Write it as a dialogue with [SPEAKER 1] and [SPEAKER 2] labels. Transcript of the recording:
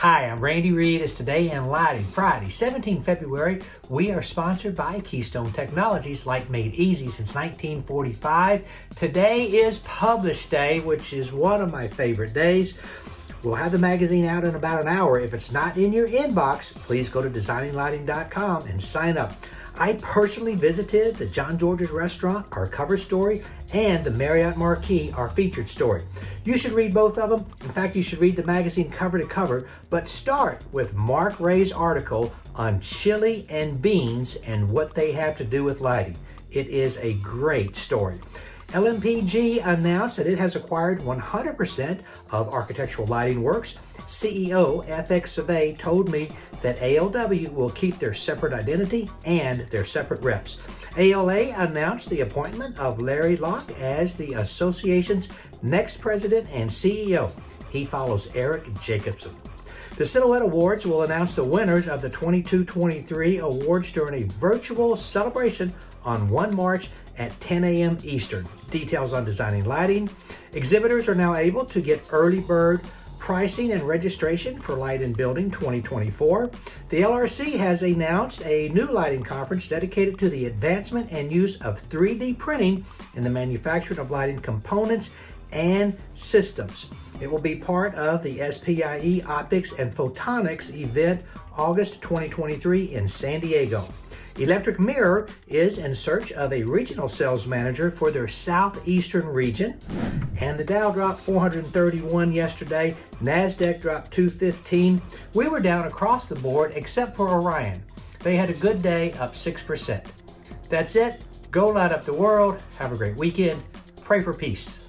[SPEAKER 1] Hi, I'm Randy Reid. It's Today in Lighting, Friday, 17 February. We are sponsored by Keystone Technologies, like made easy since 1945. Today is Publish Day, which is one of my favorite days. We'll have the magazine out in about an hour. If it's not in your inbox, please go to designinglighting.com and sign up. I personally visited the John George's restaurant, our cover story, and the Marriott Marquis, our featured story. You should read both of them. In fact, you should read the magazine cover to cover, but start with Mark Rea's article on chili and beans and what they have to do with lighting. It is a great story. LMPG announced that it has acquired 100% of Architectural Lighting Works. CEO FX Souvay told me that ALW will keep their separate identity and their separate reps. ALA announced the appointment of Larry Locke as the association's next president and CEO. He follows Eric Jacobson. The Silhouette Awards will announce the winners of the 22-23 awards during a virtual celebration on 1 March at 10 a.m. Eastern. Details on designing lighting. Exhibitors are now able to get early bird pricing and registration for Light and Building 2024. The LRC has announced a new lighting conference dedicated to the advancement and use of 3D printing in the manufacturing of lighting components and systems. It will be part of the SPIE Optics and Photonics event August 2023 in San Diego. Electric Mirror is in search of a regional sales manager for their southeastern region. And the Dow dropped 431 yesterday. NASDAQ dropped 215. We were down across the board except for Orion. They had a good day, up 6%. That's it. Go light up the world. Have a great weekend. Pray for peace.